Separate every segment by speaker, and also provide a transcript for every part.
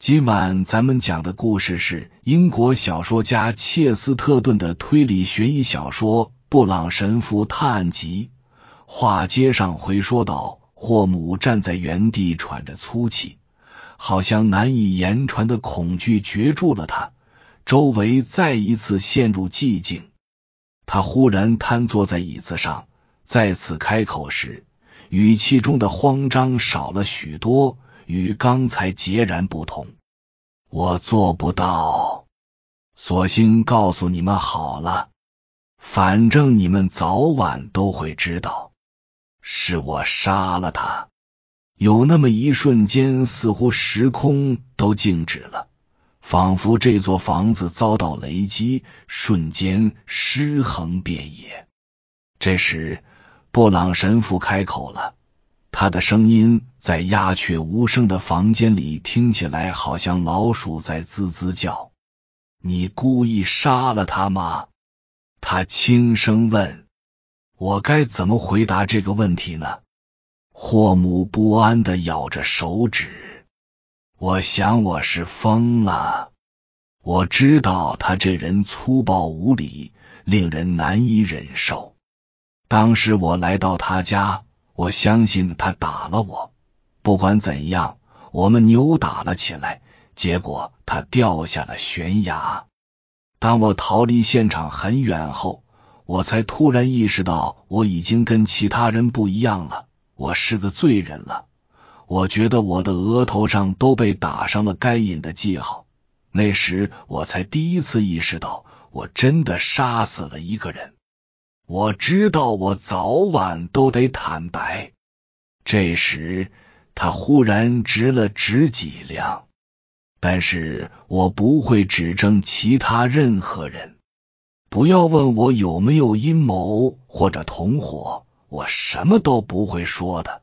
Speaker 1: 今晚咱们讲的故事是英国小说家切斯特顿的推理悬疑小说《布朗神父探案集》。话接上回说到，霍姆站在原地喘着粗气，好像难以言传的恐惧攫住了他，周围再一次陷入寂静。他忽然瘫坐在椅子上，再次开口时，语气中的慌张少了许多。与刚才截然不同，我做不到。索性告诉你们好了，反正你们早晚都会知道，是我杀了他。有那么一瞬间，似乎时空都静止了，仿佛这座房子遭到雷击，瞬间尸横遍野。这时，布朗神父开口了。他的声音在鸦雀无声的房间里听起来，好像老鼠在吱吱叫。你故意杀了他吗？他轻声问。我该怎么回答这个问题呢？霍姆不安的咬着手指。我想我是疯了。我知道他这人粗暴无礼，令人难以忍受。当时我来到他家。我相信他打了我。不管怎样，我们扭打了起来，结果他掉下了悬崖。当我逃离现场很远后，我才突然意识到我已经跟其他人不一样了。我是个罪人了。我觉得我的额头上都被打上了该隐的记号。那时我才第一次意识到，我真的杀死了一个人。我知道，我早晚都得坦白。这时，他忽然直了直脊梁。但是我不会指证其他任何人。不要问我有没有阴谋或者同伙，我什么都不会说的。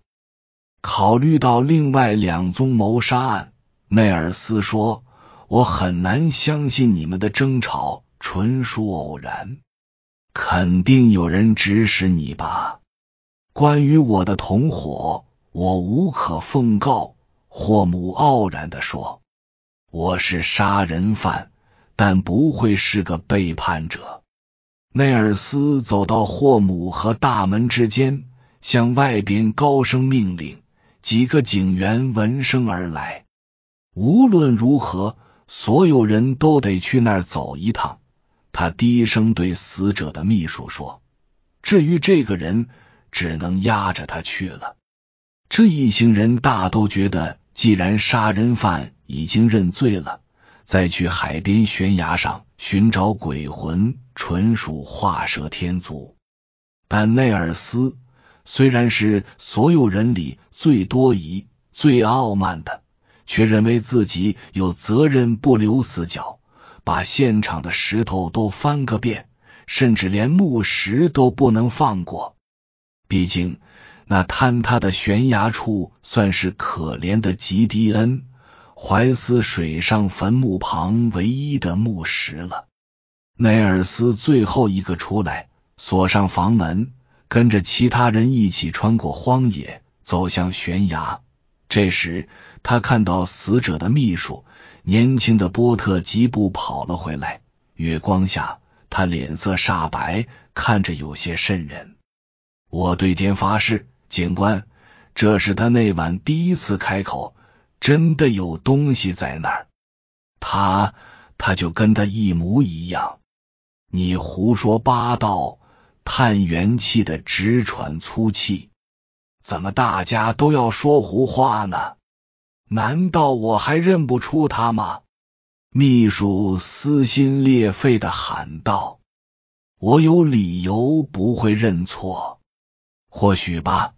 Speaker 1: 考虑到另外两宗谋杀案，内尔斯说：“我很难相信你们的争吵纯属偶然。”肯定有人指使你吧？关于我的同伙，我无可奉告。霍姆傲然的说：“我是杀人犯，但不会是个背叛者。”内尔斯走到霍姆和大门之间，向外边高声命令。几个警员闻声而来。无论如何，所有人都得去那儿走一趟。他低声对死者的秘书说：“至于这个人，只能压着他去了。”这一行人大都觉得，既然杀人犯已经认罪了，再去海边悬崖上寻找鬼魂，纯属画蛇添足。但内尔斯虽然是所有人里最多疑、最傲慢的，却认为自己有责任不留死角。把现场的石头都翻个遍，甚至连木石都不能放过。毕竟那坍塌的悬崖处算是可怜的吉迪恩怀斯水上坟墓旁唯一的墓石了。内尔斯最后一个出来，锁上房门，跟着其他人一起穿过荒野，走向悬崖。这时，他看到死者的秘书。年轻的波特疾步跑了回来，月光下，他脸色煞白，看着有些瘆人。我对天发誓，警官，这是他那晚第一次开口，真的有东西在那儿。他，他就跟他一模一样。你胡说八道！探元气的直喘粗气。怎么大家都要说胡话呢？难道我还认不出他吗？秘书撕心裂肺的喊道：“我有理由不会认错。或许吧。”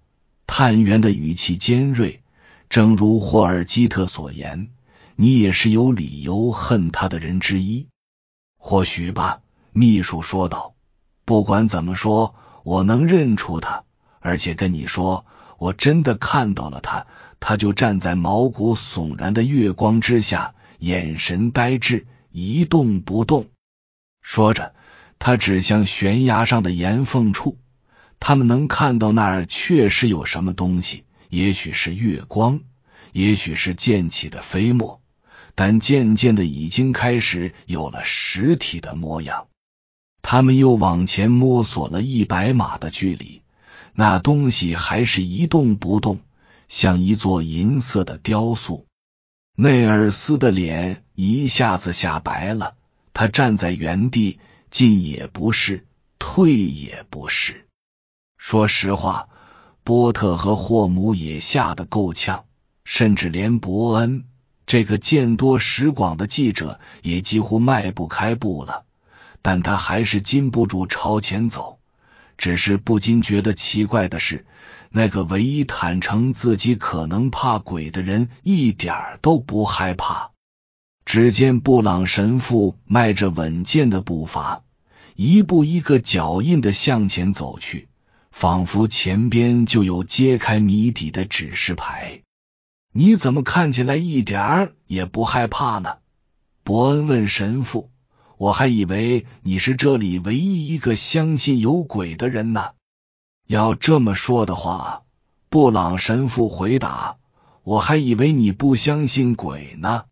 Speaker 1: 探员的语气尖锐，正如霍尔基特所言：“你也是有理由恨他的人之一。”或许吧，秘书说道。不管怎么说，我能认出他，而且跟你说，我真的看到了他。他就站在毛骨悚然的月光之下，眼神呆滞，一动不动。说着，他指向悬崖上的岩缝处，他们能看到那儿确实有什么东西，也许是月光，也许是溅起的飞沫，但渐渐的已经开始有了实体的模样。他们又往前摸索了一百码的距离，那东西还是一动不动，像一座银色的雕塑。内尔斯的脸一下子吓白了，他站在原地，进也不是，退也不是。说实话，波特和霍姆也吓得够呛，甚至连伯恩这个见多识广的记者也几乎迈不开步了。但他还是禁不住朝前走，只是不禁觉得奇怪的是，那个唯一坦诚自己可能怕鬼的人一点都不害怕。只见布朗神父迈着稳健的步伐，一步一个脚印的向前走去，仿佛前边就有揭开谜底的指示牌。你怎么看起来一点儿也不害怕呢？伯恩问神父。我还以为你是这里唯一一个相信有鬼的人呢。要这么说的话，布朗神父回答：“我还以为你不相信鬼呢。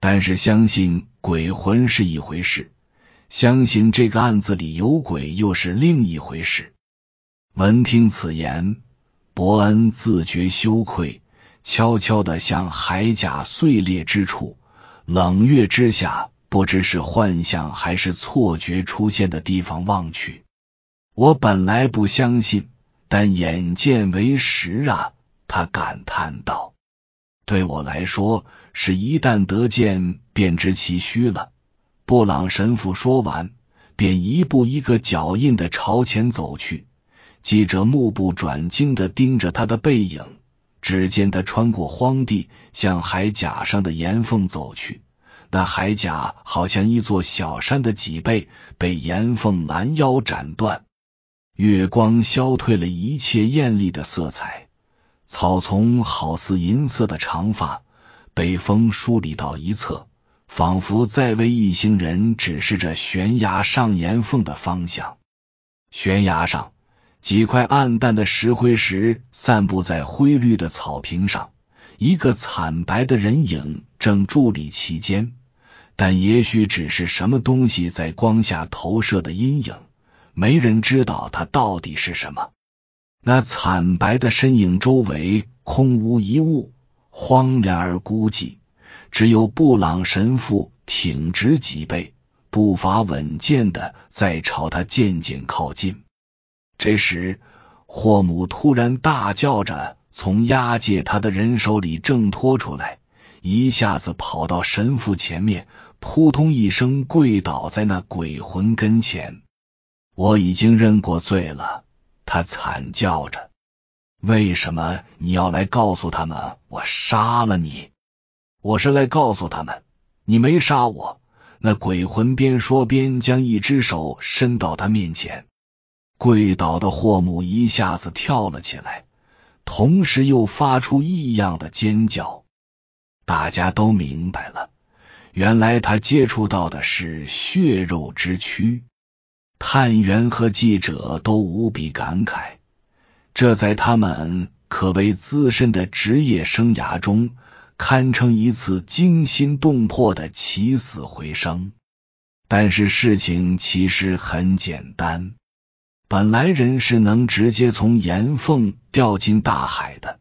Speaker 1: 但是相信鬼魂是一回事，相信这个案子里有鬼又是另一回事。”闻听此言，伯恩自觉羞愧，悄悄的向海甲碎裂之处，冷月之下。不知是幻象还是错觉出现的地方望去，我本来不相信，但眼见为实啊！他感叹道：“对我来说，是一旦得见便知其虚了。”布朗神父说完，便一步一个脚印的朝前走去。记者目不转睛的盯着他的背影，只见他穿过荒地，向海甲上的岩缝走去。那海甲好像一座小山的脊背，被岩缝拦腰斩断。月光消退了一切艳丽的色彩，草丛好似银色的长发，被风梳理到一侧，仿佛在为一行人指示着悬崖上岩缝的方向。悬崖上，几块暗淡的石灰石散布在灰绿的草坪上，一个惨白的人影正伫立其间。但也许只是什么东西在光下投射的阴影，没人知道它到底是什么。那惨白的身影周围空无一物，荒凉而孤寂，只有布朗神父挺直脊背，步伐稳健的在朝他渐渐靠近。这时，霍姆突然大叫着从押解他的人手里挣脱出来，一下子跑到神父前面。扑通一声，跪倒在那鬼魂跟前。我已经认过罪了，他惨叫着。为什么你要来告诉他们我杀了你？我是来告诉他们你没杀我。那鬼魂边说边将一只手伸到他面前。跪倒的霍姆一下子跳了起来，同时又发出异样的尖叫。大家都明白了。原来他接触到的是血肉之躯，探员和记者都无比感慨，这在他们可谓资深的职业生涯中，堪称一次惊心动魄的起死回生。但是事情其实很简单，本来人是能直接从岩缝掉进大海的。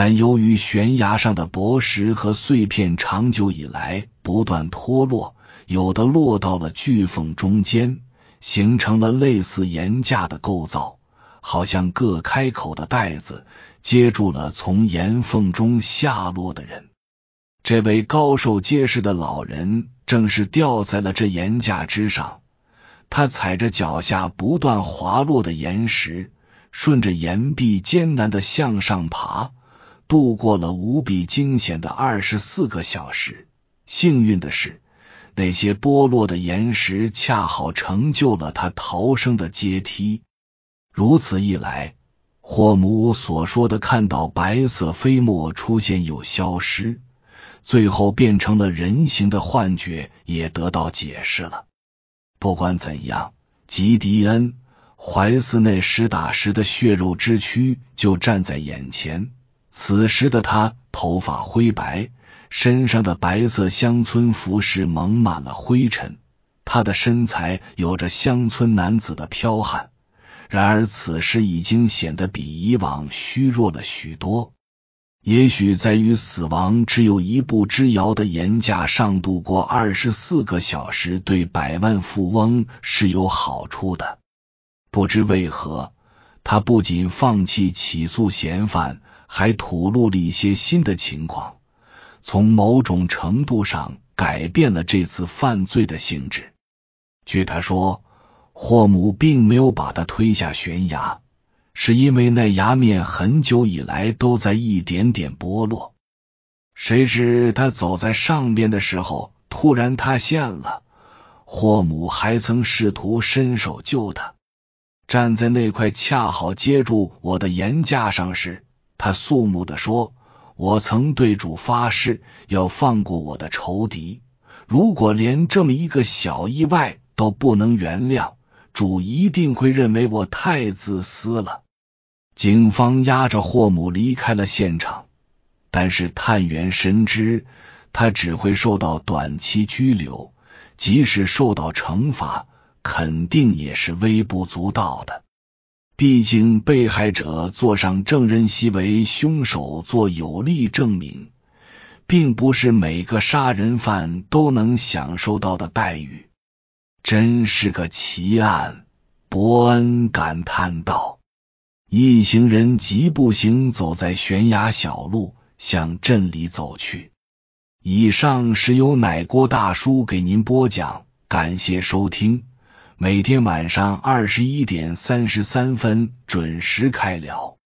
Speaker 1: 但由于悬崖上的薄石和碎片长久以来不断脱落，有的落到了巨缝中间，形成了类似岩架的构造，好像各开口的袋子，接住了从岩缝中下落的人。这位高瘦结实的老人正是吊在了这岩架之上，他踩着脚下不断滑落的岩石，顺着岩壁艰难的向上爬。度过了无比惊险的二十四个小时。幸运的是，那些剥落的岩石恰好成就了他逃生的阶梯。如此一来，霍姆所说的看到白色飞沫出现又消失，最后变成了人形的幻觉也得到解释了。不管怎样，吉迪恩·怀斯那实打实的血肉之躯就站在眼前。此时的他头发灰白，身上的白色乡村服饰蒙满了灰尘，他的身材有着乡村男子的剽悍。然而此时已经显得比以往虚弱了许多。也许在与死亡只有一步之遥的岩架上度过二十四个小时，对百万富翁是有好处的。不知为何，他不仅放弃起诉嫌犯，还吐露了一些新的情况，从某种程度上改变了这次犯罪的性质。据他说。霍姆并没有把他推下悬崖，是因为那崖面很久以来都在一点点剥落。谁知他走在上边的时候突然塌陷了。霍姆还曾试图伸手救他。站在那块恰好接住我的岩架上时，他肃穆的说：“我曾对主发誓要放过我的仇敌，如果连这么一个小意外都不能原谅。”主一定会认为我太自私了。警方押着霍姆离开了现场，但是探员深知他只会受到短期拘留，即使受到惩罚，肯定也是微不足道的。毕竟被害者坐上证人席为凶手做有力证明，并不是每个杀人犯都能享受到的待遇。真是个奇案，伯恩感叹道。一行人疾步行走在悬崖小路，向镇里走去。以上是由奶锅大叔给您播讲，感谢收听。每天晚上二十一点三十三分准时开聊。